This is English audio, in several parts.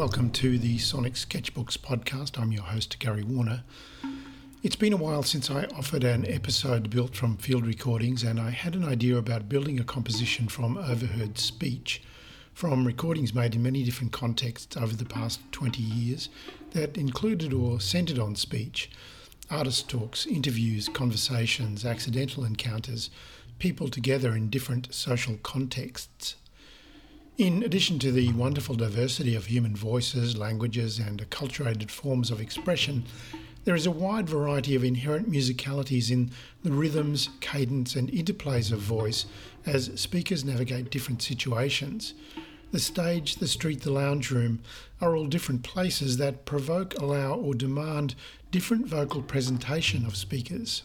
Welcome to the Sonic Sketchbooks podcast. I'm your host, Gary Warner. It's been a while since I offered an episode built from field recordings, and I had an idea about building a composition from overheard speech from recordings made in many different contexts over the past 20 years that included or centered on speech. Artist talks, interviews, conversations, accidental encounters, people together in different social contexts. In addition to the wonderful diversity of human voices, languages, and acculturated forms of expression, there is a wide variety of inherent musicalities in the rhythms, cadence, and interplays of voice as speakers navigate different situations. The stage, the street, the lounge room are all different places that provoke, allow, or demand different vocal presentation of speakers.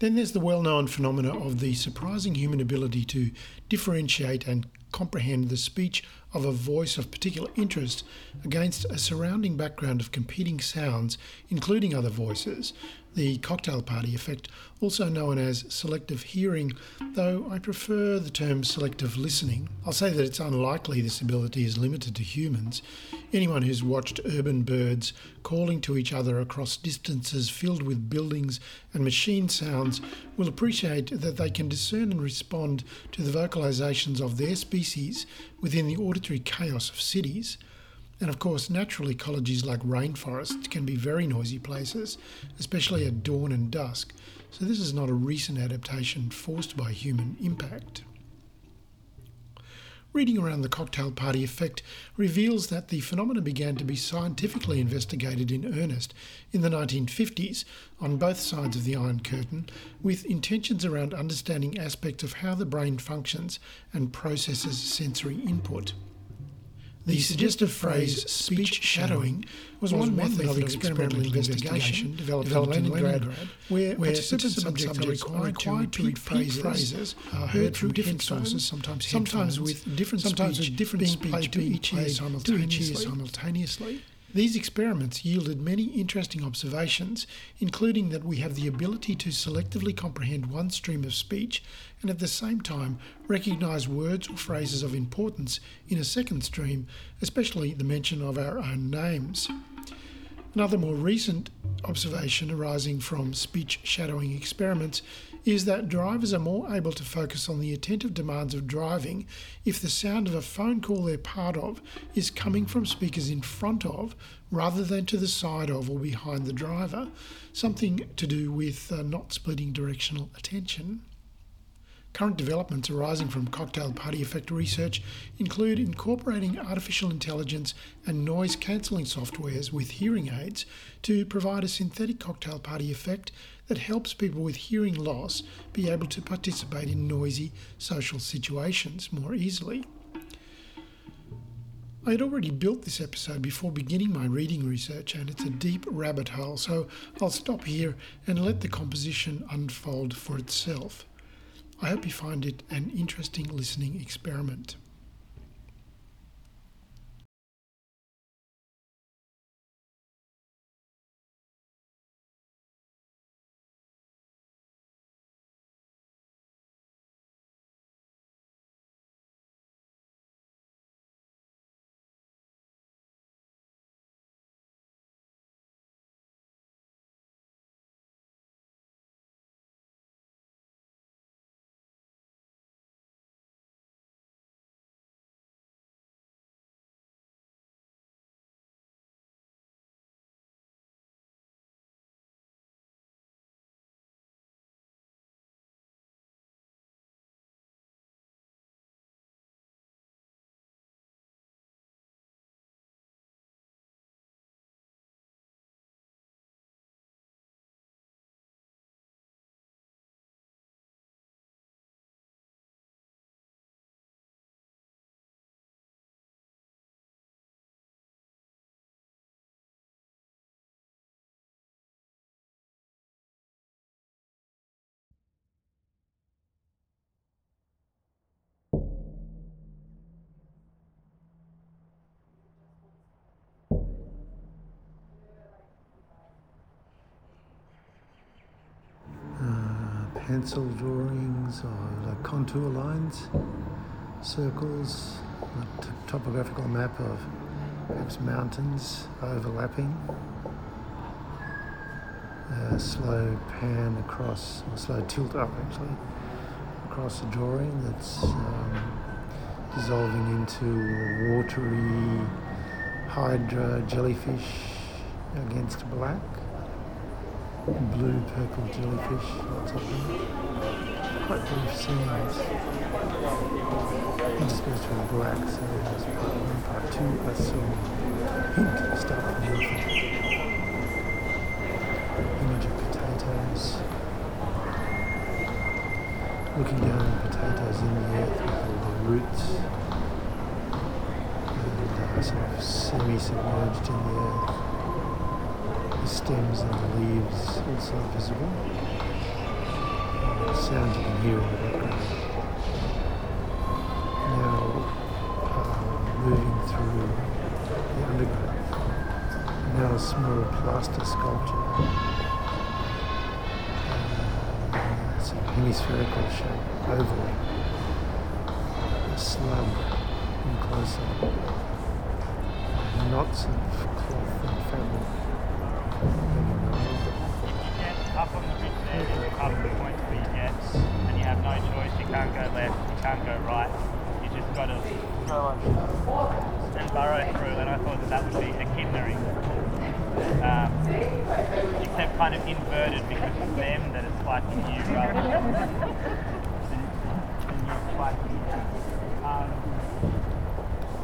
Then there's the well known phenomena of the surprising human ability to differentiate and comprehend the speech of a voice of particular interest against a surrounding background of competing sounds, including other voices, the cocktail party effect, also known as selective hearing, though I prefer the term selective listening. I'll say that it's unlikely this ability is limited to humans. Anyone who's watched urban birds calling to each other across distances filled with buildings and machine sounds will appreciate that they can discern and respond to the vocalizations of their species within the auditory chaos of cities. And of course, natural ecologies like rainforests can be very noisy places, especially at dawn and dusk. So, this is not a recent adaptation forced by human impact. Reading around the cocktail party effect reveals that the phenomena began to be scientifically investigated in earnest in the 1950s on both sides of the Iron Curtain, with intentions around understanding aspects of how the brain functions and processes sensory input. The suggestive phrase speech shadowing was one method of experimental investigation developed in Leningrad, where, where participants subjects are required to repeat phrases heard from different sources, sometimes, sometimes with different sometimes speech with different being played to each ear simultaneously. These experiments yielded many interesting observations, including that we have the ability to selectively comprehend one stream of speech and at the same time recognize words or phrases of importance in a second stream, especially the mention of our own names. Another more recent observation arising from speech shadowing experiments is that drivers are more able to focus on the attentive demands of driving if the sound of a phone call they're part of is coming from speakers in front of rather than to the side of or behind the driver, something to do with uh, not splitting directional attention. Current developments arising from cocktail party effect research include incorporating artificial intelligence and noise cancelling softwares with hearing aids to provide a synthetic cocktail party effect that helps people with hearing loss be able to participate in noisy social situations more easily. I had already built this episode before beginning my reading research, and it's a deep rabbit hole, so I'll stop here and let the composition unfold for itself. I hope you find it an interesting listening experiment. Pencil drawings or like contour lines, circles, A topographical map of perhaps mountains overlapping. A slow pan across, or slow tilt up actually, across the drawing that's um, dissolving into a watery hydra jellyfish against black. Blue, purple jellyfish, lots of them. Quite brief scenes. Interspersed with black, so there's part one, part two, I saw hint start from nothing. Image of potatoes. Looking down at potatoes in the earth with all the roots and uh, sort of semi-submerged in the earth the stems and the leaves also visible. Uh, sounds you can hear in the background. Now uh, moving through the undergrowth. Now a small plaster sculpture. Uh, it's a hemispherical shape, oval. A slab in close up. Knots of cloth and fabric up on the ridge there, there's a couple of points where you get, and you have no choice. You can't go left, you can't go right. You just got to go and burrow through. And I thought that that would be echidna um, except kind of inverted because it's them that are spiking you rather than, than you spiking um,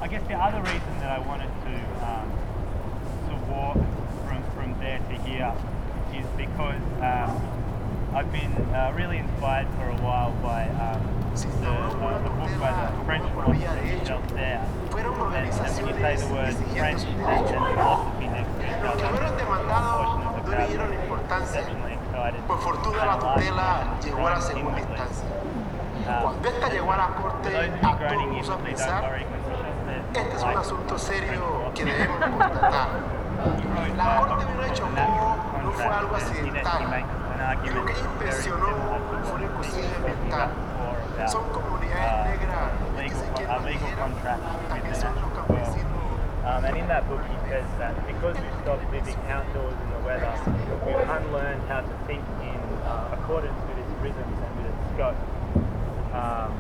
I guess the other reason that I wanted to um, to walk there to here is because um, I've been uh, really inspired for a while by um, the, uh, the, book by the French philosopher Michel Serres. And, and when you say the word French and, and philosophy next to each other, portion of the crowd was exceptionally excited. Por fortuna la tutela llegó a la segunda instancia. Cuando esta llegó a la corte, a todos nos pensar, este es un asunto serio que debemos constatar. La Corte hecho como no fue algo accidental. Lo que impresionó fue mental. Son comunidades negras que se quieren los campesinos. Um, and in that book, he says that because we've stopped living outdoors in the weather, we've unlearned how to think in uh, accordance with its rhythms and with its scope. Um,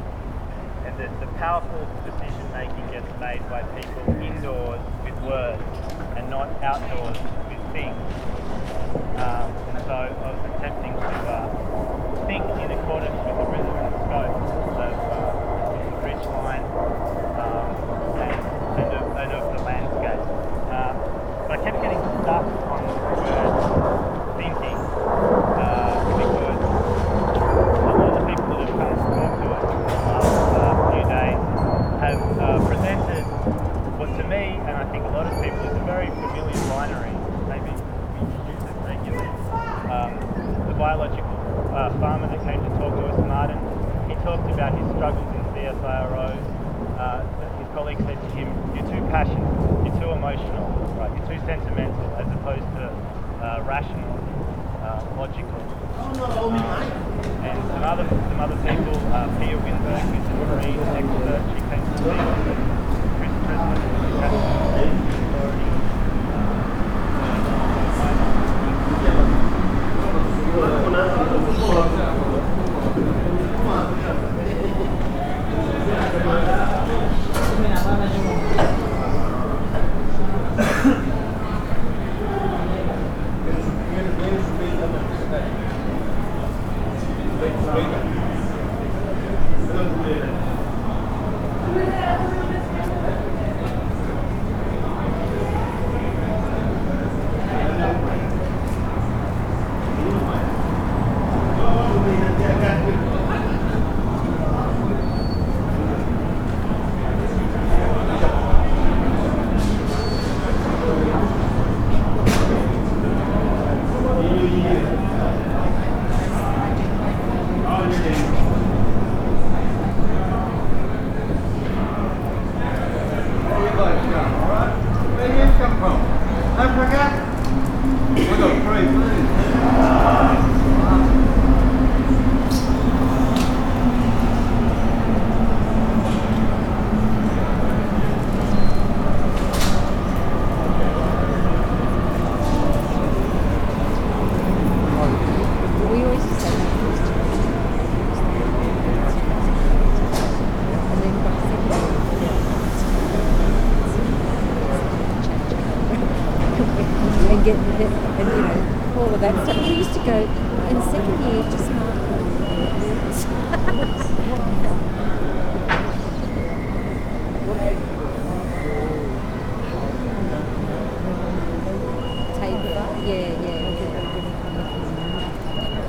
and that the powerful decision making gets made by people indoors with words and not outdoors with things. Um, and so I was attempting to uh, think in accordance with the rhythm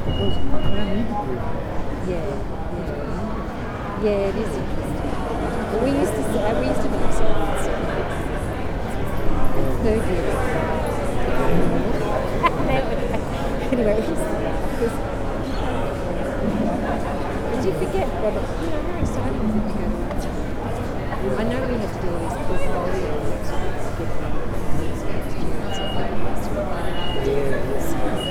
Yeah, yeah. Yeah, it is interesting. We used to say, uh, we used to do so. Third anyway, did you forget what, you know, how exciting was it to go I know we had to do all these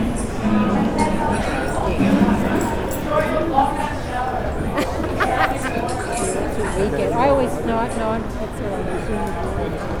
I always, no, no, it's all right.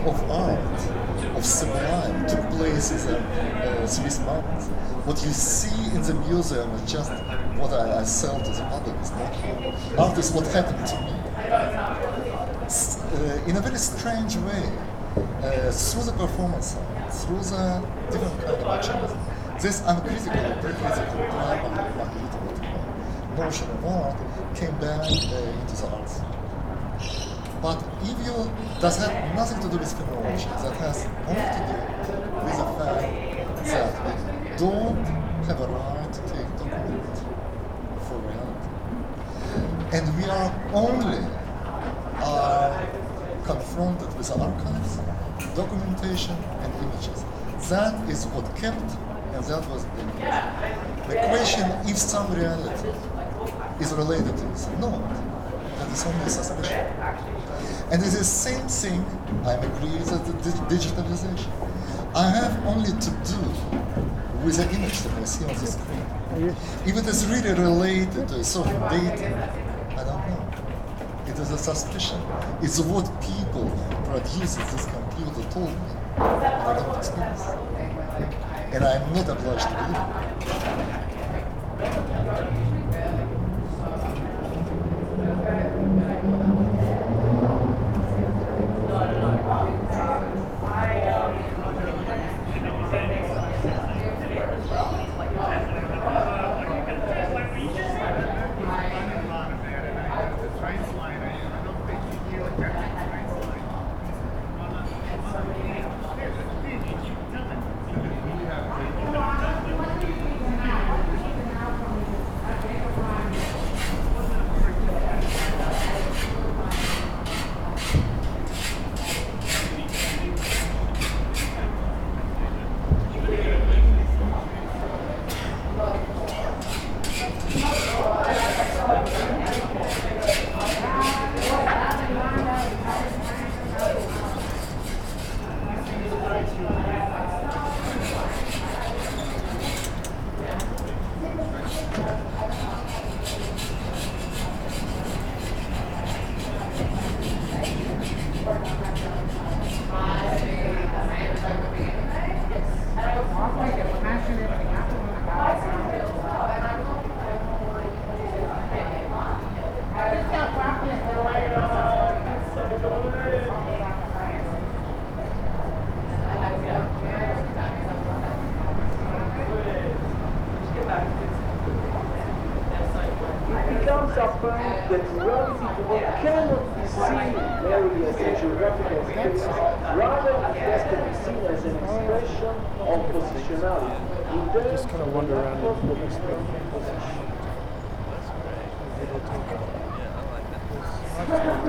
Portfolios what you see in the museum is just what I, I sell to the public. It's not art is what happened to me. Uh, in a very strange way, uh, through the performance through the different kind of actions, this uncritical, pre-critical notion of art came back uh, into the arts. But if you, that has nothing to do with phenomenology, that has only to do with the fact that we don't have a right to take document for reality. And we are only are confronted with archives, documentation, and images. That is what kept, and that was the The question if some reality is related to this, no, that is only a suspicion. And it is the same thing, I'm agree, with the digitalization. I have only to do with the image that I see on the screen. If it is really related to certain data, I don't know. It is a suspicion. It's what people producing this computer told me, I don't experience. And I'm not obliged to believe it. someone that reality into cannot be seen merely as a geographical space, rather it has to be seen as an expression of positionality. In Just kind of wander around in the position.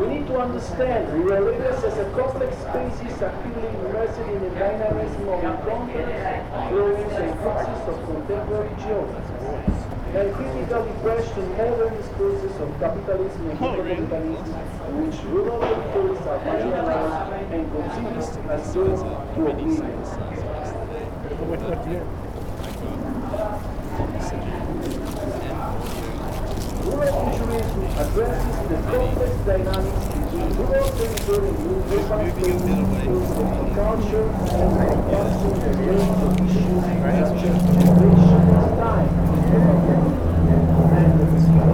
We need to understand rural areas as a complex species actively immersed in the dynamism of the growing and fluxes of contemporary geography. And critically question modern discourses of capitalism and metropolitanism in which rural territories are marginalized and considered as those to oblivion. What, what do you? Rural futurism addresses the complex dynamics between territory and urban space culture and encompassing a range of issues such as generation, time, and the material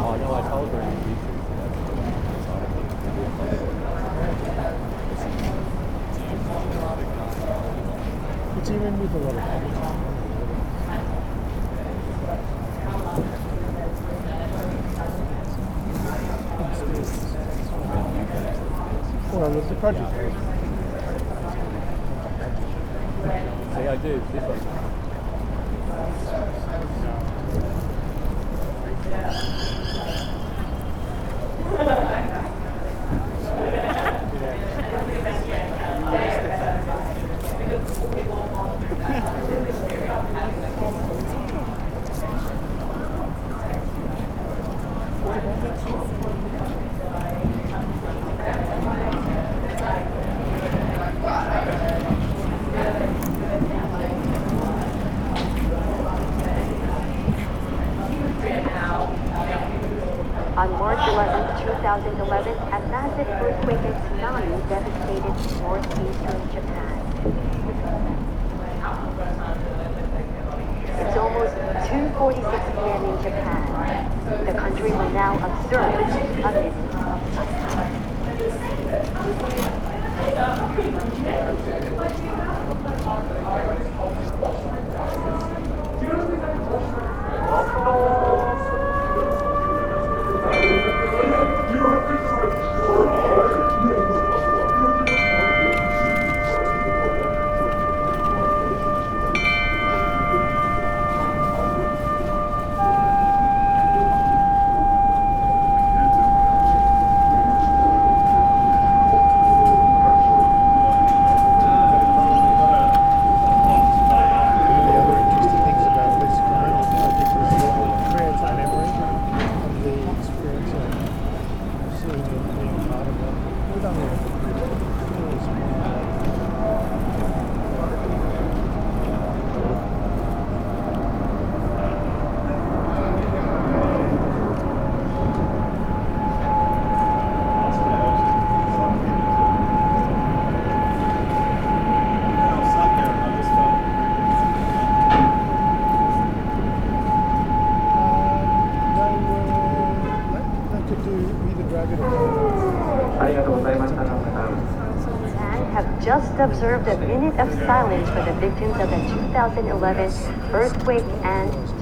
Oh, no, I told her in the It's even with a lot of comments. There's. See, I do. This one. On victims of the 2011 earthquake and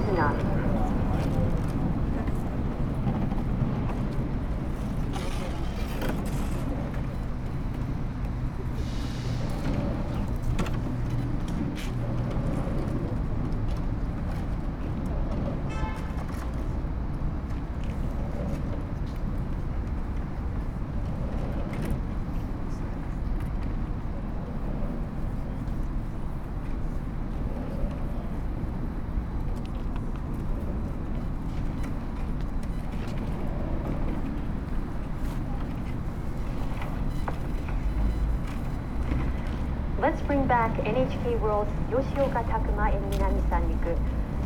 Let's bring back NHK World's Yoshioka Takuma and Minami Sanriku.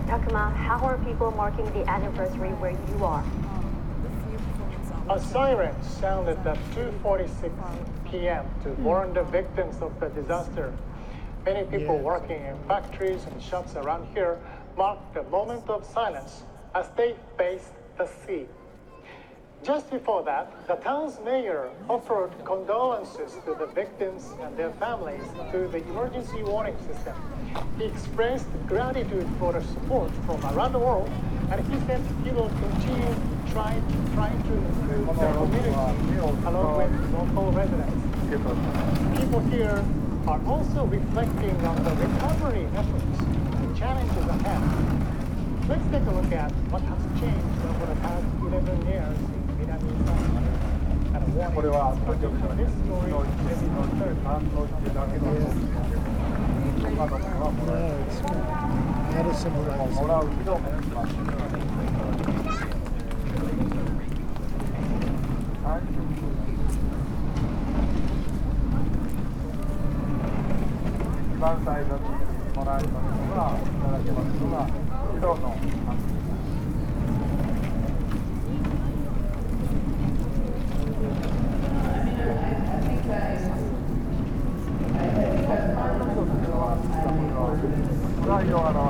Takuma, how are people marking the anniversary where you are? A siren sounded at 2.46 p.m. to hmm. warn the victims of the disaster. Many people working in factories and shops around here marked the moment of silence as they faced the sea. Just before that, the town's mayor offered condolences to the victims and their families through the emergency warning system. He expressed gratitude for the support from around the world, and he said he will continue trying, trying to improve the community along with local residents. People here are also reflecting on the recovery efforts and challenges ahead. Let's take a look at what has changed over the past 11 years これは東京都のの観音寺だけの他ももらえるもらうけどえのがいただけますのが白の Ahora yo ahora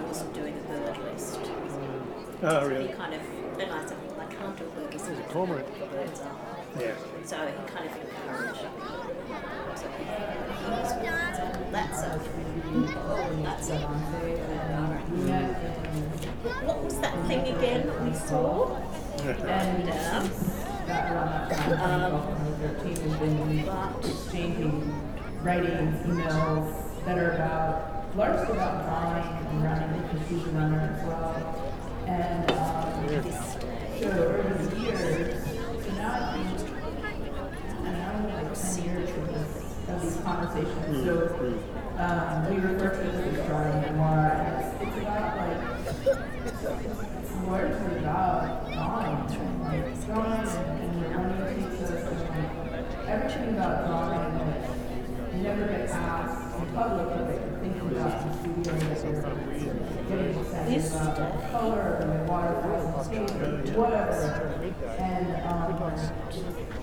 I wasn't doing a bird list. Oh, He really? kind of, and I said, well, I can't do a bird list. There's a cormorant. The birds are. Yeah. So he kind of encouraged me. So he, he was with it. That's a, oh, that's a. What was that thing again that we saw? And, um, um, but exchanging writing emails that are about largely about drawing and running because she's a runner as well. And um, so over the years, so now I think, I don't know, like ten years of this of these conversations. So um, we refer to it as drawing memoir, and it's, it's about like largely about drawing, like drawing and, and running takes us and like everything about drawing you never get asked in public, but whatever. And um,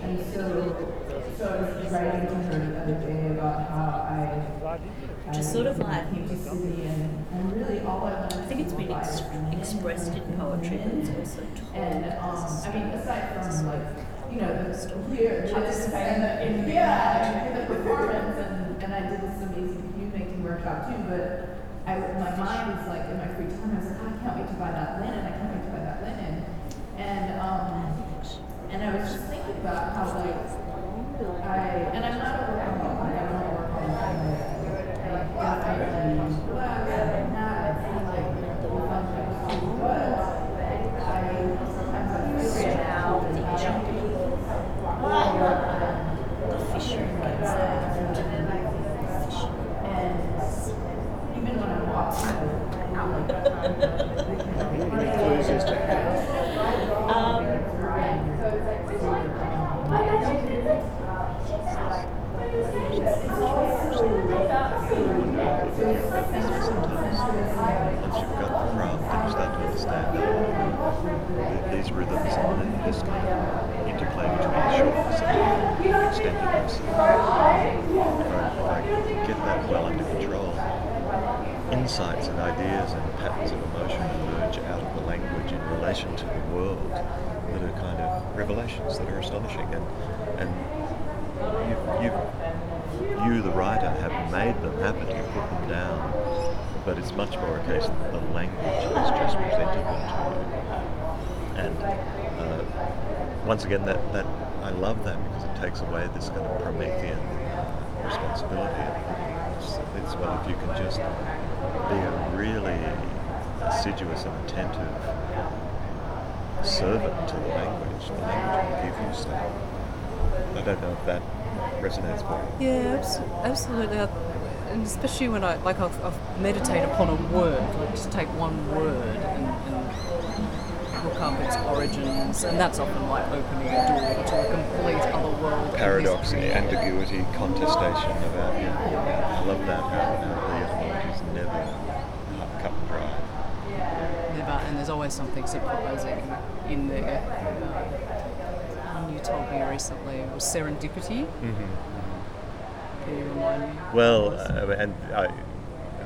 and so so I was just writing to her the other day about how I is sort of like- and, really all I wanted I think it's been ex- expressed in poetry and it's also and um, I mean, aside from like, you know, the this, and the, and yeah, and the performance, and, and I did this amazing about too, but I, my mind was like, in my free time, I was like, oh, I can't wait to buy that linen. I can't wait to buy that linen. And um, and I was just thinking about how like I and I'm not a workaholic. I don't work on insights and ideas and patterns of emotion emerge out of the language in relation to the world that are kind of revelations that are astonishing. And and you, you, you the writer have made them happen. You put them down but it's much more a case that the language has just presented to you. And uh, once again that, that I love that because it takes away this kind of Promethean responsibility. It's, it's well if you can just be a really assiduous and attentive servant to the language. The language will give you stuff. I don't know if that resonates with you. Yeah, abs- absolutely. And especially when I like I've, I've meditate upon a word, like just take one word and, and look up its origins, and that's often like opening a door to a complete other world. Paradox, ambiguity, contestation about yeah. I love that how, how the etymology is never cut- cut and dry. Never, and there's always something surprising in there. One you told me recently it was serendipity. Can you remind me? Well, uh, and I,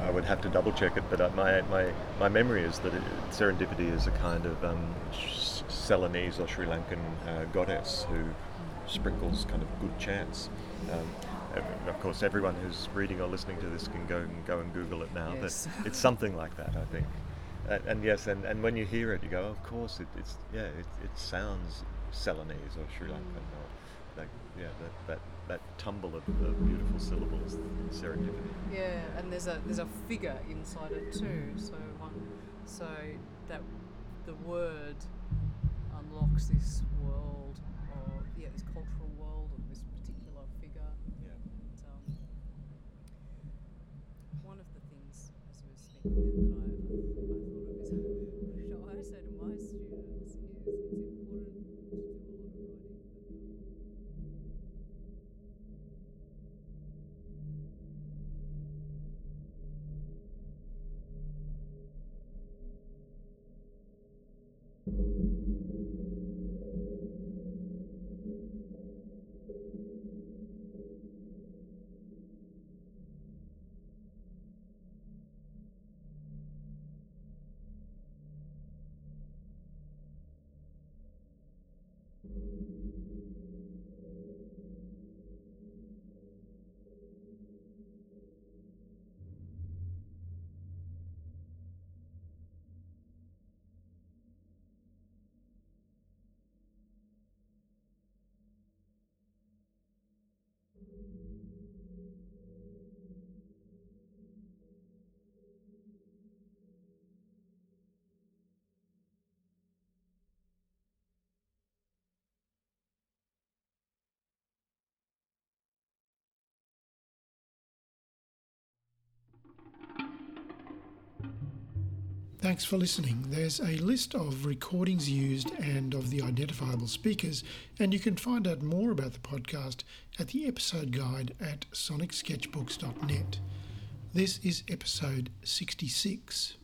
I would have to double check it, but uh, my, my, my memory is that it, serendipity is a kind of um, Ceylonese or Sri Lankan uh, goddess who sprinkles kind of good chance. Um, uh, of course, everyone who's reading or listening to this can go and go and Google it now. Yes. But it's something like that, I think. And, and yes, and, and when you hear it, you go, of course, it, it's yeah, it, it sounds Ceylonese or Sri Lankan or like yeah, that, that, that tumble of, beautiful syllables, serendipity. Yeah, and there's a there's a figure inside it too. So one, so that the word unlocks this world, or yeah, this cultural world of this particular figure. Yeah. And, um, one of the things, as you were speaking, then that I Thanks for listening. There's a list of recordings used and of the identifiable speakers, and you can find out more about the podcast at the episode guide at sonicsketchbooks.net. This is episode 66.